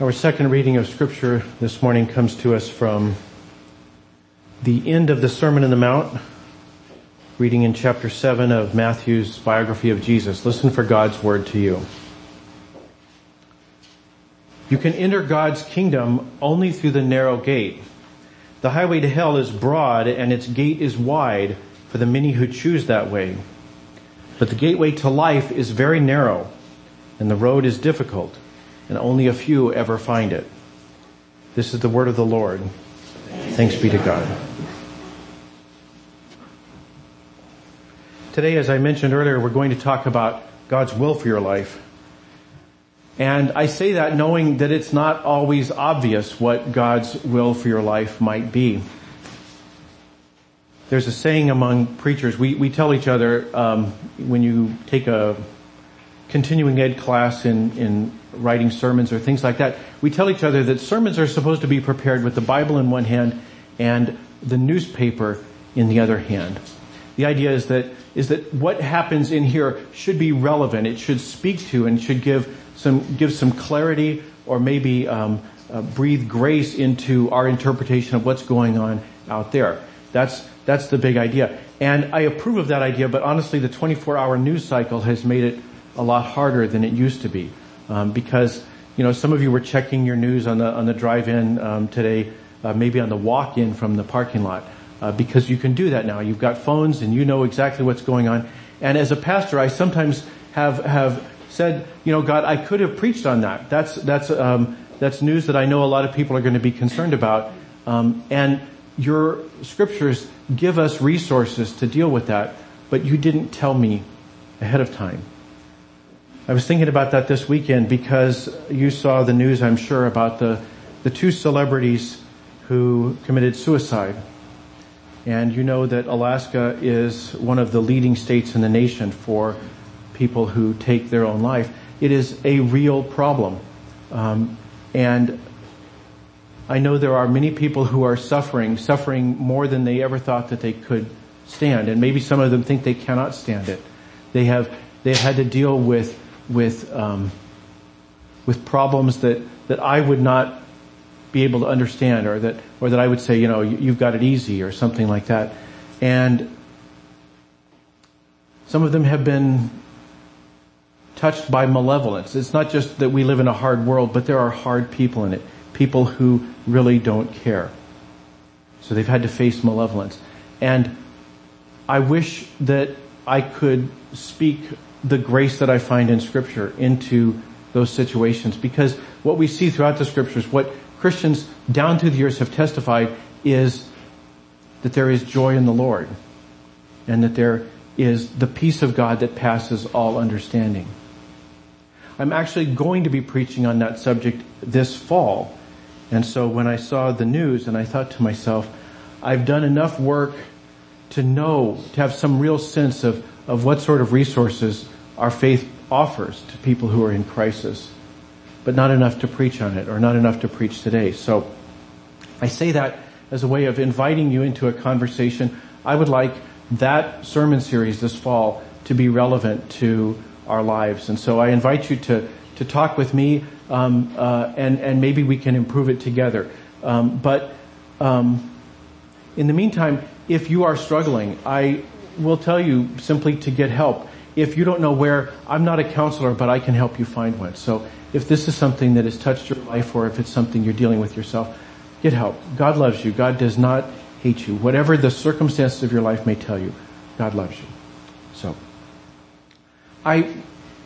Our second reading of scripture this morning comes to us from the end of the Sermon on the Mount, reading in chapter 7 of Matthew's biography of Jesus. Listen for God's word to you. You can enter God's kingdom only through the narrow gate. The highway to hell is broad and its gate is wide for the many who choose that way. But the gateway to life is very narrow and the road is difficult and only a few ever find it. This is the word of the Lord. Thanks be to God. Today, as I mentioned earlier, we're going to talk about God's will for your life. And I say that knowing that it's not always obvious what God's will for your life might be. There's a saying among preachers, we, we tell each other um, when you take a continuing ed class in, in writing sermons or things like that, we tell each other that sermons are supposed to be prepared with the Bible in one hand and the newspaper in the other hand. The idea is that, is that what happens in here should be relevant. It should speak to and should give some, give some clarity or maybe um, uh, breathe grace into our interpretation of what's going on out there. That's, that's the big idea. And I approve of that idea, but honestly the 24 hour news cycle has made it a lot harder than it used to be. Um, because, you know, some of you were checking your news on the, on the drive-in, um, today, uh, maybe on the walk-in from the parking lot. Uh, because you can do that now. You've got phones and you know exactly what's going on. And as a pastor, I sometimes have, have said, you know, God, I could have preached on that. That's, that's, um, that's news that I know a lot of people are going to be concerned about. Um, and your scriptures give us resources to deal with that, but you didn't tell me ahead of time. I was thinking about that this weekend because you saw the news, I'm sure, about the, the two celebrities who committed suicide. And you know that Alaska is one of the leading states in the nation for people who take their own life. It is a real problem. Um, and I know there are many people who are suffering, suffering more than they ever thought that they could stand. And maybe some of them think they cannot stand it. They have, they've had to deal with with um, with problems that that I would not be able to understand, or that or that I would say, you know, you've got it easy, or something like that. And some of them have been touched by malevolence. It's not just that we live in a hard world, but there are hard people in it. People who really don't care. So they've had to face malevolence. And I wish that I could speak the grace that I find in scripture into those situations because what we see throughout the scriptures, what Christians down through the years have testified is that there is joy in the Lord and that there is the peace of God that passes all understanding. I'm actually going to be preaching on that subject this fall. And so when I saw the news and I thought to myself, I've done enough work to know, to have some real sense of of what sort of resources our faith offers to people who are in crisis, but not enough to preach on it or not enough to preach today. So I say that as a way of inviting you into a conversation. I would like that sermon series this fall to be relevant to our lives. And so I invite you to, to talk with me, um, uh, and, and maybe we can improve it together. Um, but um, in the meantime, if you are struggling, I will tell you simply to get help. If you don't know where, I'm not a counselor, but I can help you find one. So if this is something that has touched your life or if it's something you're dealing with yourself, get help. God loves you. God does not hate you. Whatever the circumstances of your life may tell you, God loves you. So, I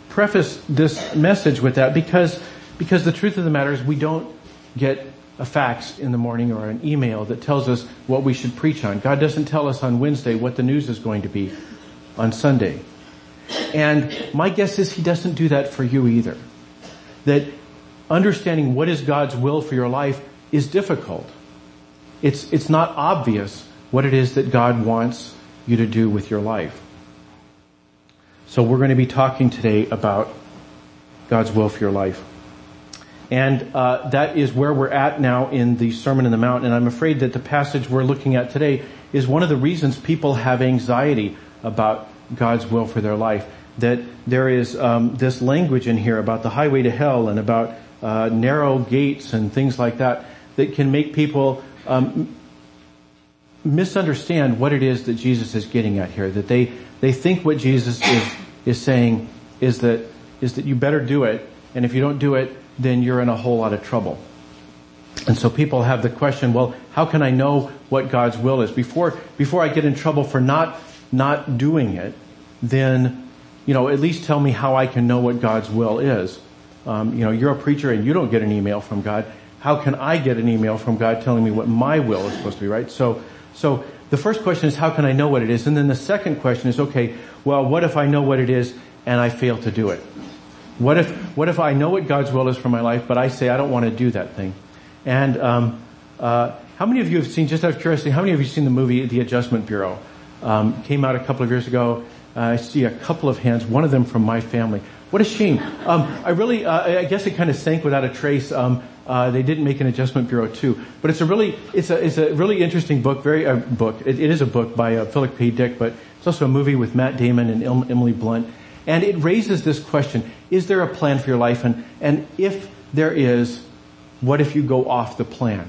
preface this message with that because, because the truth of the matter is we don't get a fax in the morning or an email that tells us what we should preach on. God doesn't tell us on Wednesday what the news is going to be on Sunday. And my guess is he doesn't do that for you either. That understanding what is God's will for your life is difficult. It's, it's not obvious what it is that God wants you to do with your life. So we're going to be talking today about God's will for your life. And uh, that is where we're at now in the Sermon on the Mount. And I'm afraid that the passage we're looking at today is one of the reasons people have anxiety about God's will for their life. That there is um, this language in here about the highway to hell and about uh, narrow gates and things like that that can make people um, misunderstand what it is that Jesus is getting at here. That they they think what Jesus is is saying is that is that you better do it, and if you don't do it, then you're in a whole lot of trouble. And so people have the question, well, how can I know what God's will is? Before, before I get in trouble for not, not doing it, then, you know, at least tell me how I can know what God's will is. Um, you know, you're a preacher and you don't get an email from God. How can I get an email from God telling me what my will is supposed to be, right? So, so the first question is how can I know what it is? And then the second question is, okay, well, what if I know what it is and I fail to do it? What if, what if I know what God's will is for my life, but I say I don't want to do that thing? And um, uh, how many of you have seen, just out of curiosity, how many of you have seen the movie The Adjustment Bureau? Um, came out a couple of years ago. Uh, I see a couple of hands, one of them from my family. What a shame. Um, I really, uh, I guess it kind of sank without a trace. Um, uh, they didn't make an Adjustment Bureau too, but it's a really, it's a, it's a really interesting book. Very uh, book. It, it is a book by uh, Philip K. Dick, but it's also a movie with Matt Damon and Emily Blunt, and it raises this question: Is there a plan for your life? And and if there is, what if you go off the plan?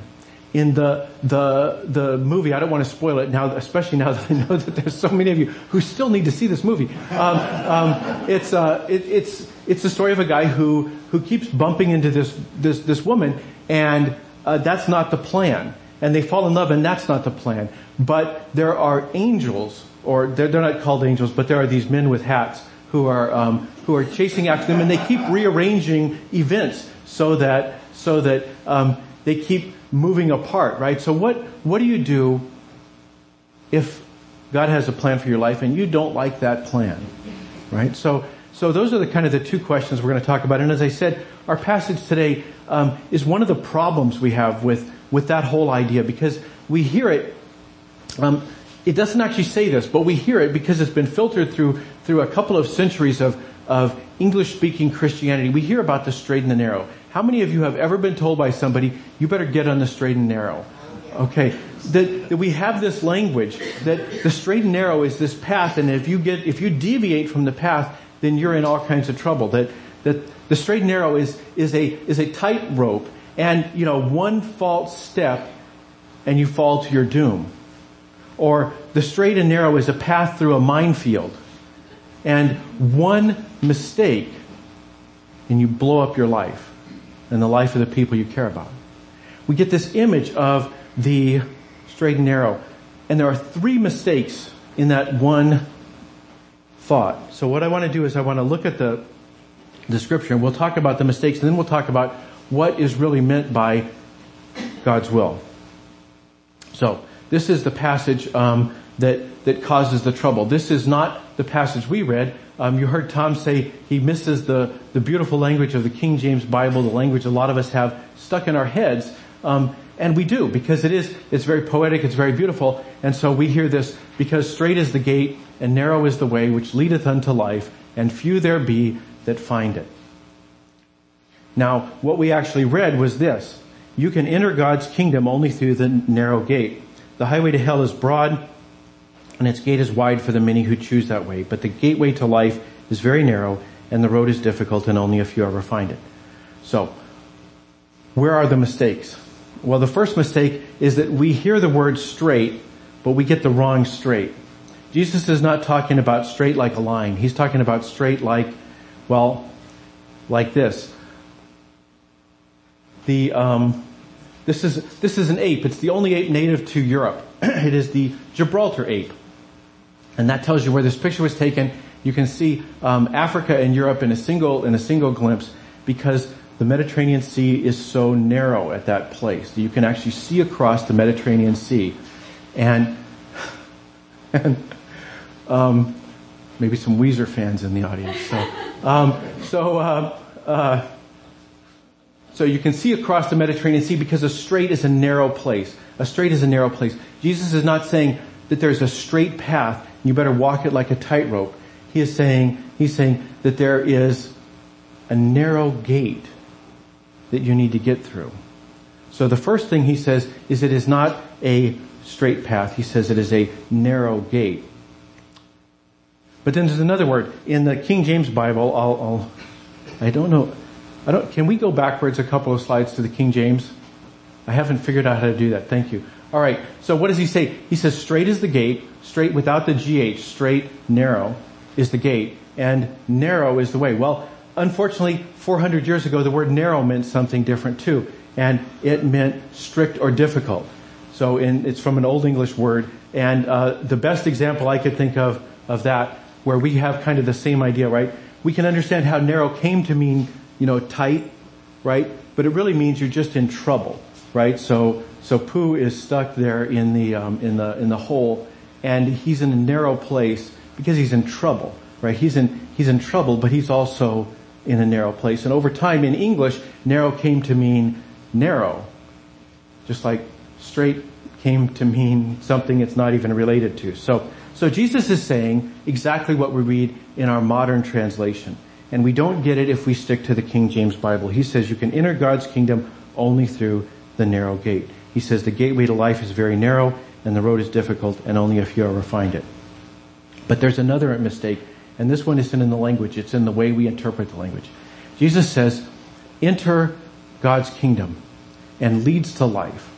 In the, the, the movie, I don't want to spoil it now, especially now that I know that there's so many of you who still need to see this movie. Um, um, it's, uh, it, it's, it's the story of a guy who, who keeps bumping into this, this, this woman and uh, that's not the plan. And they fall in love and that's not the plan. But there are angels, or they're, they're not called angels, but there are these men with hats who are, um, who are chasing after them and they keep rearranging events so that so that um, they keep moving apart, right? So what what do you do if God has a plan for your life and you don't like that plan, right? So so those are the kind of the two questions we're going to talk about. And as I said, our passage today um, is one of the problems we have with with that whole idea because we hear it. Um, it doesn't actually say this, but we hear it because it's been filtered through through a couple of centuries of of English speaking Christianity. We hear about the straight and the narrow. How many of you have ever been told by somebody, you better get on the straight and narrow? Okay. That, that we have this language that the straight and narrow is this path and if you get, if you deviate from the path, then you're in all kinds of trouble. That, that the straight and narrow is, is a, is a tight rope and, you know, one false step and you fall to your doom. Or the straight and narrow is a path through a minefield. And one mistake and you blow up your life and the life of the people you care about. We get this image of the straight and narrow. And there are three mistakes in that one thought. So what I want to do is I want to look at the, the scripture and we'll talk about the mistakes and then we'll talk about what is really meant by God's will. So this is the passage um, that that causes the trouble. This is not the passage we read. Um, you heard Tom say he misses the, the beautiful language of the King James Bible, the language a lot of us have stuck in our heads. Um, and we do because it is, it's very poetic, it's very beautiful. And so we hear this because straight is the gate and narrow is the way which leadeth unto life and few there be that find it. Now, what we actually read was this. You can enter God's kingdom only through the narrow gate. The highway to hell is broad and its gate is wide for the many who choose that way. But the gateway to life is very narrow, and the road is difficult, and only a few ever find it. So, where are the mistakes? Well, the first mistake is that we hear the word straight, but we get the wrong straight. Jesus is not talking about strait like a line. He's talking about straight like, well, like this. The um, this is this is an ape. It's the only ape native to Europe. it is the Gibraltar ape. And that tells you where this picture was taken. You can see um, Africa and Europe in a single in a single glimpse because the Mediterranean Sea is so narrow at that place. You can actually see across the Mediterranean Sea, and and um, maybe some Weezer fans in the audience. So um, so. Uh, uh, so you can see across the Mediterranean Sea because a strait is a narrow place. A strait is a narrow place. Jesus is not saying that there's a straight path you better walk it like a tightrope. He is saying, he's saying that there is a narrow gate that you need to get through. So the first thing he says is it is not a straight path. He says it is a narrow gate. But then there's another word. In the King James Bible, I'll, I'll I don't know, I don't, can we go backwards a couple of slides to the King James? I haven't figured out how to do that. Thank you. Alright, so what does he say? He says strait is the gate, strait without the GH, strait, narrow is the gate, and narrow is the way. Well, unfortunately, 400 years ago, the word narrow meant something different too, and it meant strict or difficult. So in, it's from an Old English word, and uh, the best example I could think of of that, where we have kind of the same idea, right? We can understand how narrow came to mean, you know, tight, right? But it really means you're just in trouble, right? So so Pooh is stuck there in the um, in the in the hole, and he's in a narrow place because he's in trouble, right? He's in he's in trouble, but he's also in a narrow place. And over time, in English, narrow came to mean narrow, just like straight came to mean something it's not even related to. So so Jesus is saying exactly what we read in our modern translation. And we don't get it if we stick to the King James Bible. He says you can enter God's kingdom only through the narrow gate. He says the gateway to life is very narrow and the road is difficult and only a few ever find it. But there's another mistake, and this one isn't in the language, it's in the way we interpret the language. Jesus says, enter God's kingdom and leads to life.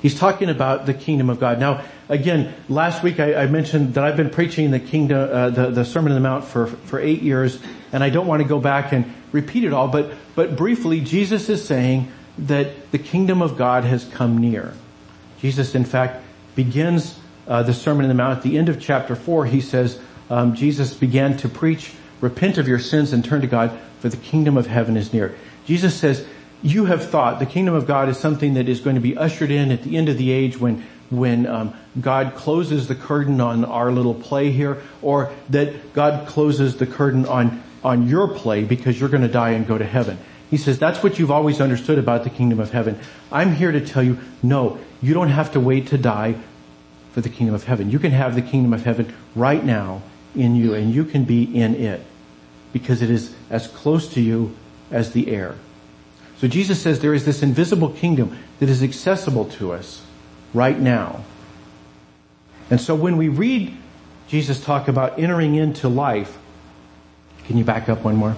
He's talking about the kingdom of God. Now, again, last week I, I mentioned that I've been preaching the kingdom, uh, the, the Sermon on the Mount for, for eight years, and I don't want to go back and repeat it all, but, but briefly, Jesus is saying that the kingdom of God has come near. Jesus, in fact, begins uh, the Sermon on the Mount at the end of chapter four. He says um, Jesus began to preach, "Repent of your sins and turn to God, for the kingdom of heaven is near." Jesus says, "You have thought the kingdom of God is something that is going to be ushered in at the end of the age when." When um, God closes the curtain on our little play here, or that God closes the curtain on on your play because you're going to die and go to heaven. He says, that's what you've always understood about the kingdom of heaven. I'm here to tell you, no, you don't have to wait to die for the kingdom of heaven. You can have the kingdom of heaven right now in you and you can be in it because it is as close to you as the air. So Jesus says there is this invisible kingdom that is accessible to us right now. And so when we read Jesus talk about entering into life, can you back up one more?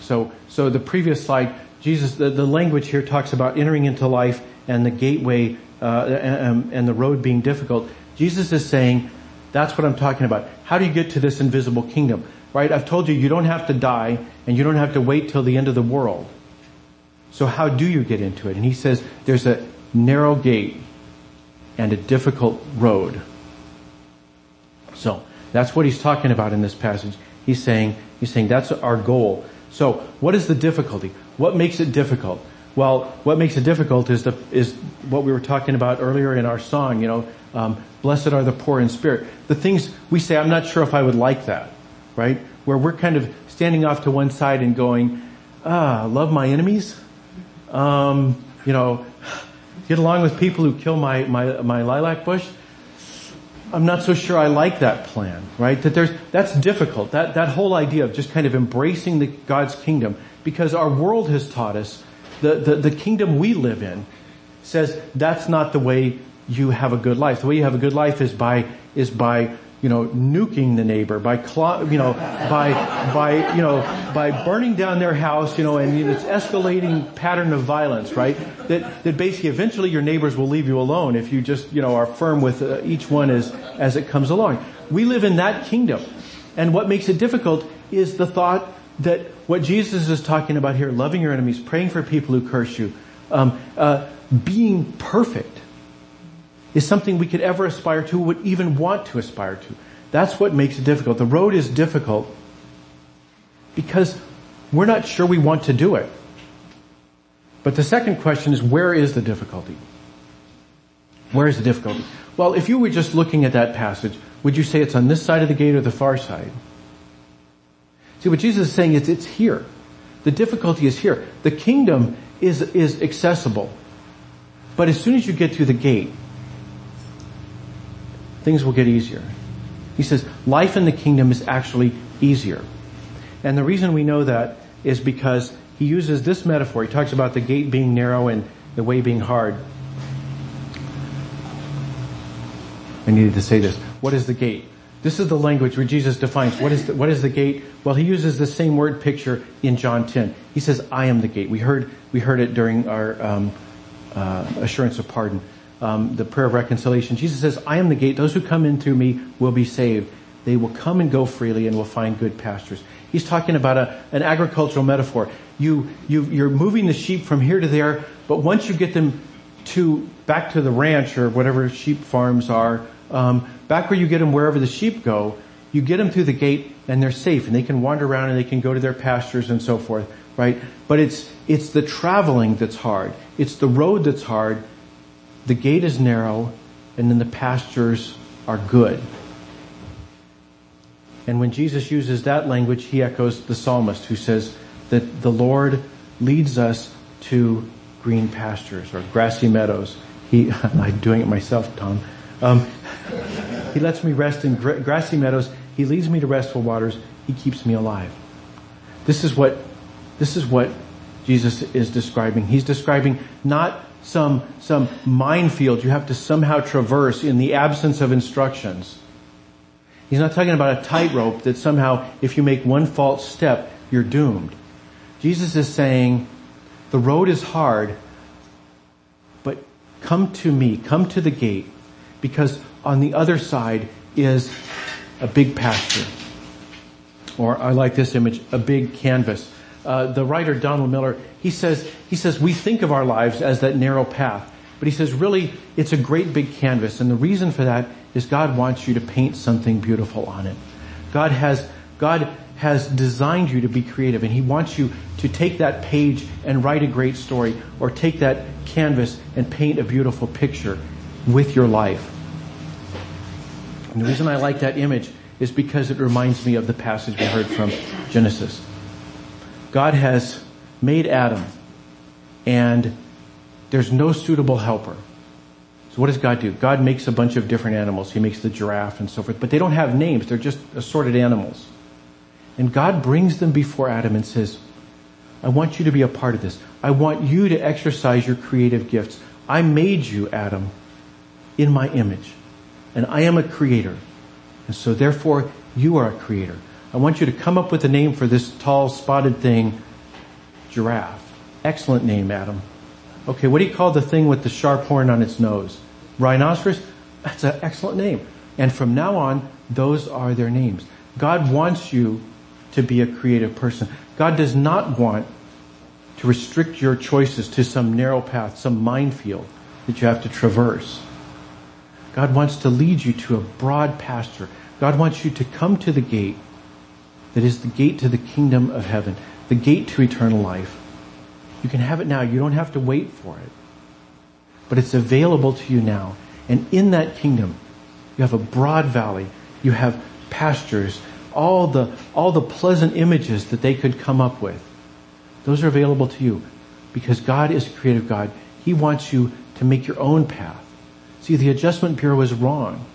So, so the previous slide, Jesus, the, the language here talks about entering into life and the gateway uh, and, and the road being difficult. Jesus is saying, that's what I'm talking about. How do you get to this invisible kingdom? Right? I've told you, you don't have to die and you don't have to wait till the end of the world. So how do you get into it? And he says there's a narrow gate and a difficult road. So that's what he's talking about in this passage. He's saying, he's saying that's our goal. So what is the difficulty? What makes it difficult? Well, what makes it difficult is the, is what we were talking about earlier in our song, you know, um, blessed are the poor in spirit. The things we say, I'm not sure if I would like that, right? Where we're kind of standing off to one side and going, ah, love my enemies? Um, you know, get along with people who kill my, my, my lilac bush? I'm not so sure I like that plan, right? That there's, that's difficult. That, that whole idea of just kind of embracing the, God's kingdom because our world has taught us the, the, the kingdom we live in says that's not the way you have a good life. The way you have a good life is by, is by you know, nuking the neighbor by, you know, by, by, you know, by burning down their house, you know, and it's escalating pattern of violence, right? That, that basically eventually your neighbors will leave you alone if you just, you know, are firm with uh, each one as, as it comes along. We live in that kingdom. And what makes it difficult is the thought that what Jesus is talking about here, loving your enemies, praying for people who curse you, um, uh, being perfect, is something we could ever aspire to, would even want to aspire to. That's what makes it difficult. The road is difficult because we're not sure we want to do it. But the second question is, where is the difficulty? Where is the difficulty? Well, if you were just looking at that passage, would you say it's on this side of the gate or the far side? See, what Jesus is saying is it's here. The difficulty is here. The kingdom is, is accessible. But as soon as you get through the gate, things will get easier. He says life in the kingdom is actually easier. And the reason we know that is because he uses this metaphor. He talks about the gate being narrow and the way being hard. I needed to say this. What is the gate? This is the language where Jesus defines what is the, what is the gate. Well, he uses the same word picture in John 10. He says, "I am the gate." We heard we heard it during our um, uh, assurance of pardon, um, the prayer of reconciliation. Jesus says, "I am the gate. Those who come in through me will be saved. They will come and go freely and will find good pastures." He's talking about a, an agricultural metaphor. You you you're moving the sheep from here to there, but once you get them to back to the ranch or whatever sheep farms are, um, back where you get them wherever the sheep go, you get them through the gate and they're safe and they can wander around and they can go to their pastures and so forth, right? But it's, it's the traveling that's hard. It's the road that's hard. The gate is narrow and then the pastures are good. And when Jesus uses that language, he echoes the psalmist who says that the Lord leads us to green pastures or grassy meadows. He, I'm doing it myself, Tom. Um, he lets me rest in grassy meadows. He leads me to restful waters. He keeps me alive. This is what, this is what Jesus is describing. He's describing not some, some minefield you have to somehow traverse in the absence of instructions. He's not talking about a tightrope that somehow if you make one false step, you're doomed. Jesus is saying the road is hard, but come to me, come to the gate, because on the other side is a big pasture. Or I like this image, a big canvas. Uh, the writer Donald Miller, he says, he says, we think of our lives as that narrow path. But he says, really, it's a great big canvas. And the reason for that is God wants you to paint something beautiful on it. God has, God has designed you to be creative and he wants you to take that page and write a great story or take that canvas and paint a beautiful picture with your life. And the reason I like that image is because it reminds me of the passage we heard from Genesis. God has made Adam and there's no suitable helper. So what does God do? God makes a bunch of different animals. He makes the giraffe and so forth, but they don't have names. They're just assorted animals. And God brings them before Adam and says, I want you to be a part of this. I want you to exercise your creative gifts. I made you, Adam, in my image. And I am a creator. And so therefore, you are a creator. I want you to come up with a name for this tall spotted thing, giraffe. Excellent name, Adam. Okay, what do you call the thing with the sharp horn on its nose? Rhinoceros? That's an excellent name. And from now on, those are their names. God wants you to be a creative person. God does not want to restrict your choices to some narrow path, some minefield that you have to traverse. God wants to lead you to a broad pasture. God wants you to come to the gate that is the gate to the kingdom of heaven, the gate to eternal life. You can have it now. You don't have to wait for it. But it's available to you now. And in that kingdom, you have a broad valley. You have pastures all the, all the pleasant images that they could come up with. Those are available to you because God is a creative God. He wants you to make your own path. See, the adjustment bureau is wrong.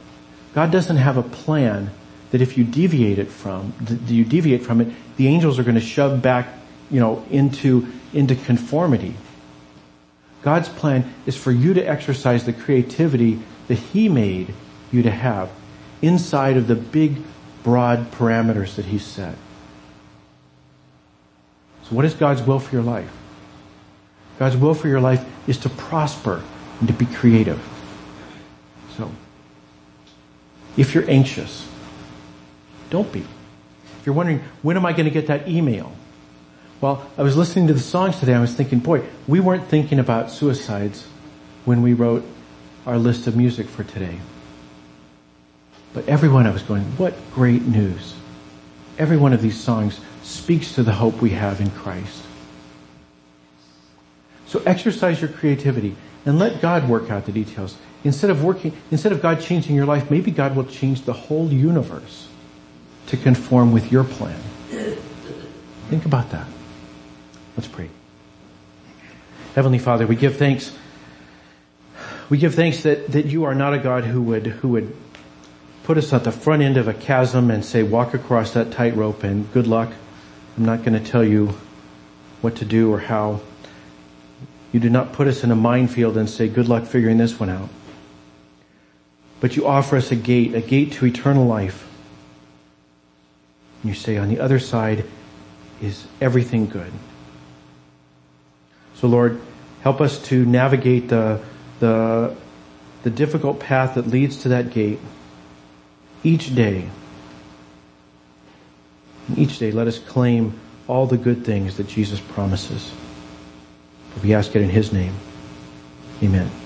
God doesn't have a plan that if you deviate it from, you deviate from it, the angels are going to shove back, you know, into, into conformity. God's plan is for you to exercise the creativity that He made you to have inside of the big broad parameters that He set. So what is God's will for your life? God's will for your life is to prosper and to be creative. So, if you're anxious, don't be. If you're wondering, when am I going to get that email? Well, I was listening to the songs today. I was thinking, boy, we weren't thinking about suicides when we wrote our list of music for today. But every one I was going, what great news. Every one of these songs speaks to the hope we have in Christ. So exercise your creativity and let God work out the details. Instead of working, instead of God changing your life, maybe God will change the whole universe to conform with your plan. Think about that. Let's pray. Heavenly Father, we give thanks. We give thanks that, that you are not a God who would, who would put us at the front end of a chasm and say, walk across that tightrope and good luck. I'm not going to tell you what to do or how. You do not put us in a minefield and say, good luck figuring this one out. But you offer us a gate, a gate to eternal life, you say, on the other side is everything good. So Lord, help us to navigate the, the, the difficult path that leads to that gate each day. And each day let us claim all the good things that Jesus promises. We ask it in His name. Amen.